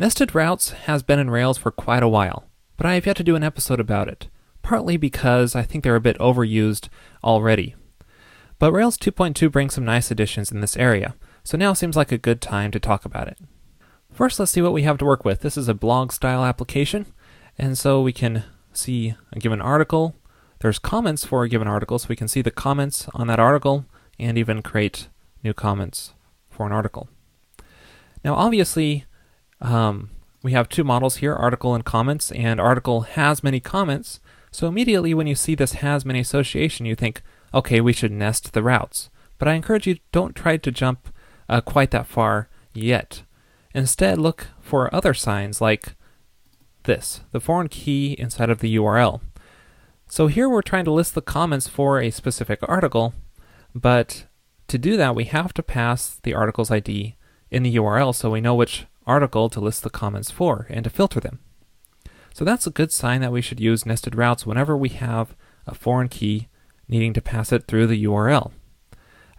Nested routes has been in Rails for quite a while, but I have yet to do an episode about it, partly because I think they're a bit overused already. But Rails 2.2 brings some nice additions in this area, so now seems like a good time to talk about it. First, let's see what we have to work with. This is a blog style application, and so we can see a given article. There's comments for a given article, so we can see the comments on that article and even create new comments for an article. Now, obviously, um, we have two models here, article and comments, and article has many comments. So immediately when you see this has many association, you think, okay, we should nest the routes. But I encourage you don't try to jump uh, quite that far yet. Instead, look for other signs like this, the foreign key inside of the URL. So here we're trying to list the comments for a specific article, but to do that, we have to pass the article's ID in the URL so we know which article to list the comments for and to filter them. So that's a good sign that we should use nested routes whenever we have a foreign key needing to pass it through the URL.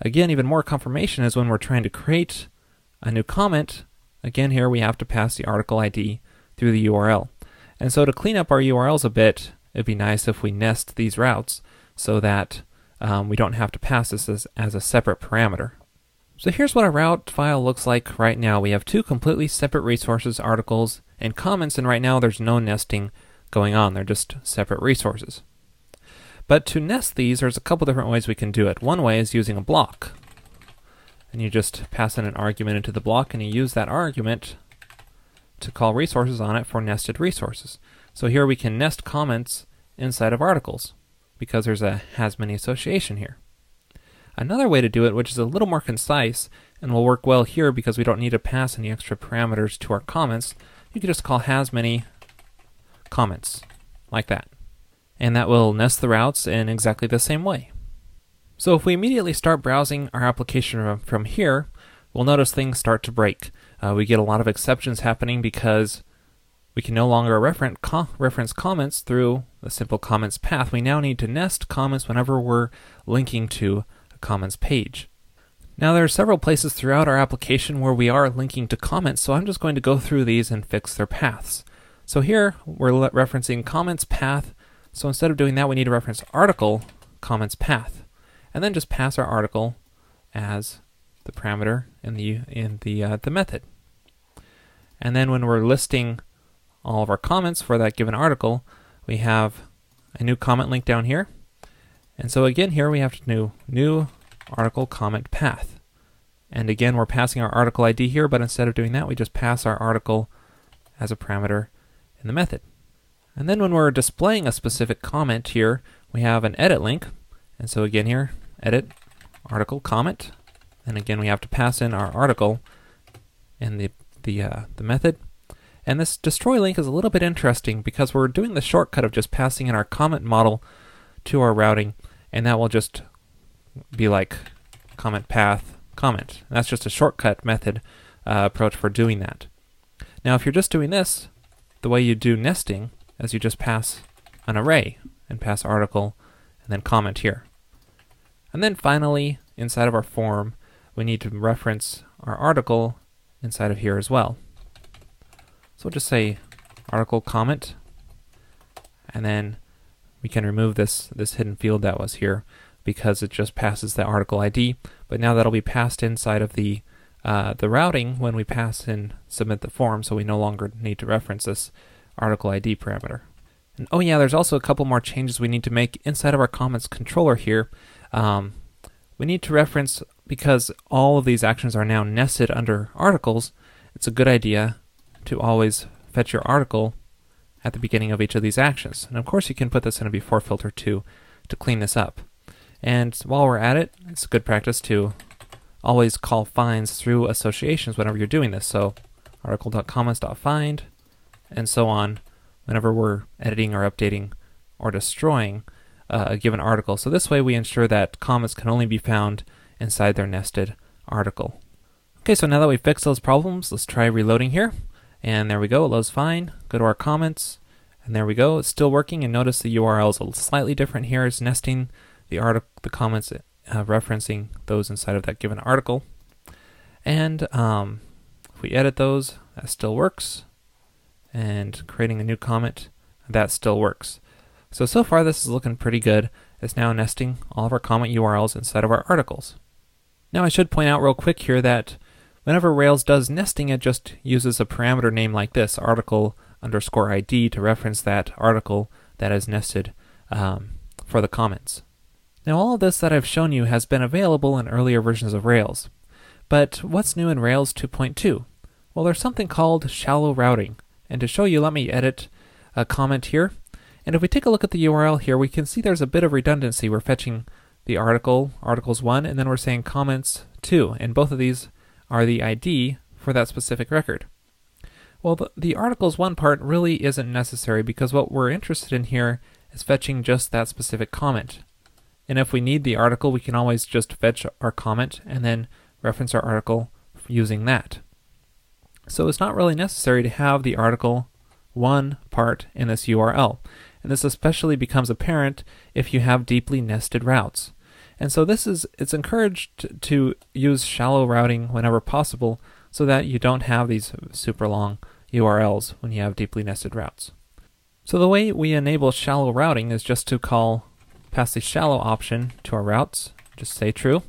Again, even more confirmation is when we're trying to create a new comment. Again, here we have to pass the article ID through the URL. And so to clean up our URLs a bit, it'd be nice if we nest these routes so that um, we don't have to pass this as, as a separate parameter. So here's what our route file looks like right now. We have two completely separate resources, articles, and comments, and right now there's no nesting going on. They're just separate resources. But to nest these, there's a couple different ways we can do it. One way is using a block. And you just pass in an argument into the block, and you use that argument to call resources on it for nested resources. So here we can nest comments inside of articles because there's a has many association here. Another way to do it, which is a little more concise and will work well here because we don't need to pass any extra parameters to our comments, you can just call has many comments, like that. And that will nest the routes in exactly the same way. So if we immediately start browsing our application from here, we'll notice things start to break. Uh, we get a lot of exceptions happening because we can no longer reference comments through the simple comments path. We now need to nest comments whenever we're linking to Comments page. Now there are several places throughout our application where we are linking to comments, so I'm just going to go through these and fix their paths. So here we're referencing comments path, so instead of doing that we need to reference article comments path, and then just pass our article as the parameter in the in the uh, the method. And then when we're listing all of our comments for that given article, we have a new comment link down here and so again here we have to new article comment path. And again we're passing our article ID here, but instead of doing that we just pass our article as a parameter in the method. And then when we're displaying a specific comment here, we have an edit link. And so again here, edit article comment. And again we have to pass in our article in the, the, uh, the method. And this destroy link is a little bit interesting because we're doing the shortcut of just passing in our comment model to our routing and that will just be like comment path comment. That's just a shortcut method uh, approach for doing that. Now, if you're just doing this, the way you do nesting is you just pass an array and pass article and then comment here. And then finally, inside of our form, we need to reference our article inside of here as well. So we'll just say article comment, and then we can remove this, this hidden field that was here because it just passes the article ID, but now that'll be passed inside of the uh, the routing when we pass in submit the form, so we no longer need to reference this article ID parameter. And oh yeah, there's also a couple more changes we need to make inside of our comments controller here. Um, we need to reference, because all of these actions are now nested under articles, it's a good idea to always fetch your article at the beginning of each of these actions. And of course you can put this in a before filter too to clean this up. And while we're at it, it's good practice to always call finds through associations whenever you're doing this. So article.comments.find and so on whenever we're editing or updating or destroying uh, a given article. So this way we ensure that comments can only be found inside their nested article. Okay, so now that we've fixed those problems, let's try reloading here. And there we go, it loads fine. Go to our comments, and there we go, it's still working. And notice the URL is slightly different here. It's nesting the article, the comments, uh, referencing those inside of that given article. And um, if we edit those, that still works. and creating a new comment, that still works. So, so far this is looking pretty good. It's now nesting all of our comment URLs inside of our articles. Now I should point out real quick here that whenever Rails does nesting, it just uses a parameter name like this, article underscore ID, to reference that article that is nested um, for the comments. Now all of this that I've shown you has been available in earlier versions of Rails. But what's new in Rails 2.2? Well, there's something called shallow routing. And to show you, let me edit a comment here. And if we take a look at the URL here, we can see there's a bit of redundancy. We're fetching the article, articles 1, and then we're saying comments 2. And both of these are the ID for that specific record. Well, the, the articles 1 part really isn't necessary because what we're interested in here is fetching just that specific comment. And if we need the article, we can always just fetch our comment and then reference our article using that. So it's not really necessary to have the article 1 part in this URL. And this especially becomes apparent if you have deeply nested routes. And so this is it's encouraged to use shallow routing whenever possible so that you don't have these super long URLs when you have deeply nested routes. So the way we enable shallow routing is just to call pass the shallow option to our routes, just say true.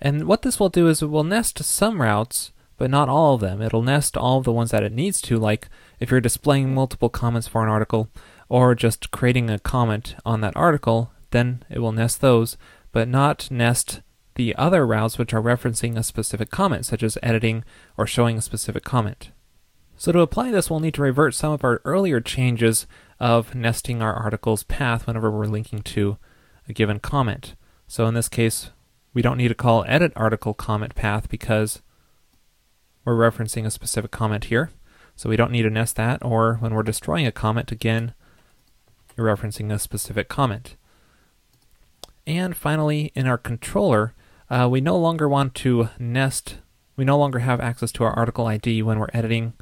And what this will do is it will nest some routes, but not all of them. It'll nest all of the ones that it needs to, like if you're displaying multiple comments for an article, or just creating a comment on that article, then it will nest those, but not nest the other routes which are referencing a specific comment, such as editing or showing a specific comment. So to apply this, we'll need to revert some of our earlier changes of nesting our article's path whenever we're linking to a given comment. So in this case, we don't need to call edit article comment path because we're referencing a specific comment here. So we don't need to nest that, or when we're destroying a comment, again, you're referencing a specific comment. And finally, in our controller, uh, we no longer want to nest, we no longer have access to our article ID when we're editing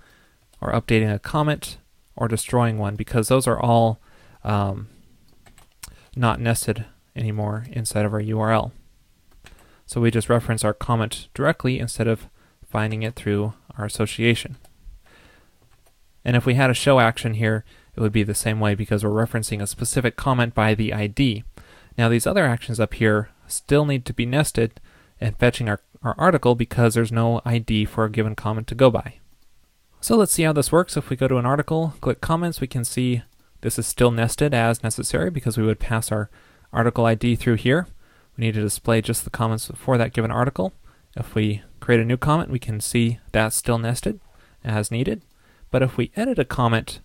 or updating a comment or destroying one because those are all um, not nested anymore inside of our URL. So we just reference our comment directly instead of finding it through our association. And if we had a show action here, it would be the same way because we're referencing a specific comment by the ID. Now these other actions up here still need to be nested and fetching our, our article because there's no ID for a given comment to go by. So let's see how this works. If we go to an article, click comments, we can see this is still nested as necessary because we would pass our article ID through here. We need to display just the comments for that given article. If we create a new comment, we can see that's still nested as needed. But if we edit a comment,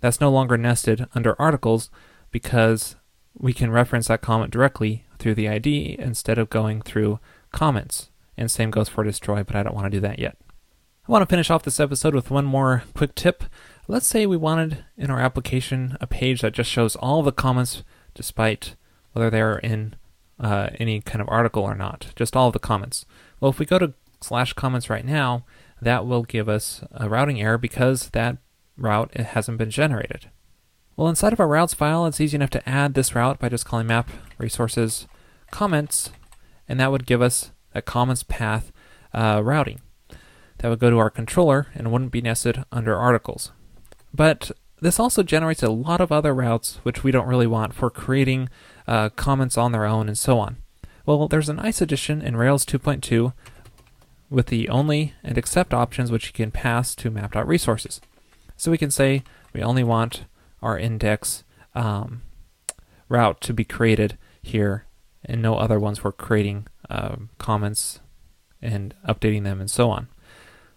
that's no longer nested under articles because we can reference that comment directly through the ID instead of going through comments. And same goes for destroy, but I don't want to do that yet. I want to finish off this episode with one more quick tip. Let's say we wanted in our application a page that just shows all the comments despite whether they're in uh, any kind of article or not, just all the comments. Well, if we go to slash comments right now, that will give us a routing error because that route hasn't been generated. Well, inside of our routes file, it's easy enough to add this route by just calling map resources comments, and that would give us a comments path uh, routing. That would go to our controller and wouldn't be nested under articles. But this also generates a lot of other routes which we don't really want for creating uh, comments on their own and so on. Well, there's a nice addition in Rails 2.2 with the only and except options which you can pass to map.resources. So we can say we only want our index um, route to be created here, and no other ones for creating uh, comments and updating them and so on.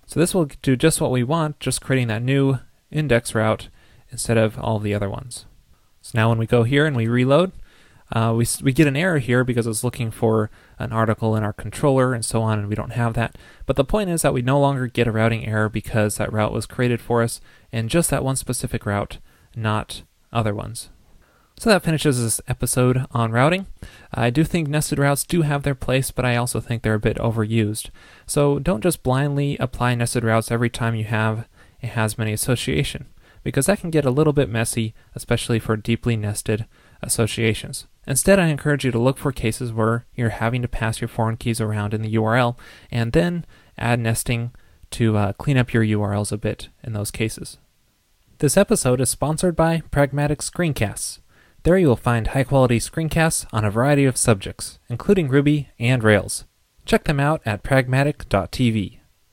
So this will do just what we want, just creating that new index route instead of all the other ones. So now when we go here and we reload, uh, we, we get an error here because it's looking for an article in our controller and so on, and we don't have that. But the point is that we no longer get a routing error because that route was created for us, and just that one specific route not other ones. So that finishes this episode on routing. I do think nested routes do have their place, but I also think they're a bit overused. So don't just blindly apply nested routes every time you have a has many association, because that can get a little bit messy, especially for deeply nested associations. Instead, I encourage you to look for cases where you're having to pass your foreign keys around in the URL and then add nesting to uh, clean up your URLs a bit in those cases. This episode is sponsored by Pragmatic Screencasts. There you will find high quality screencasts on a variety of subjects, including Ruby and Rails. Check them out at pragmatic.tv.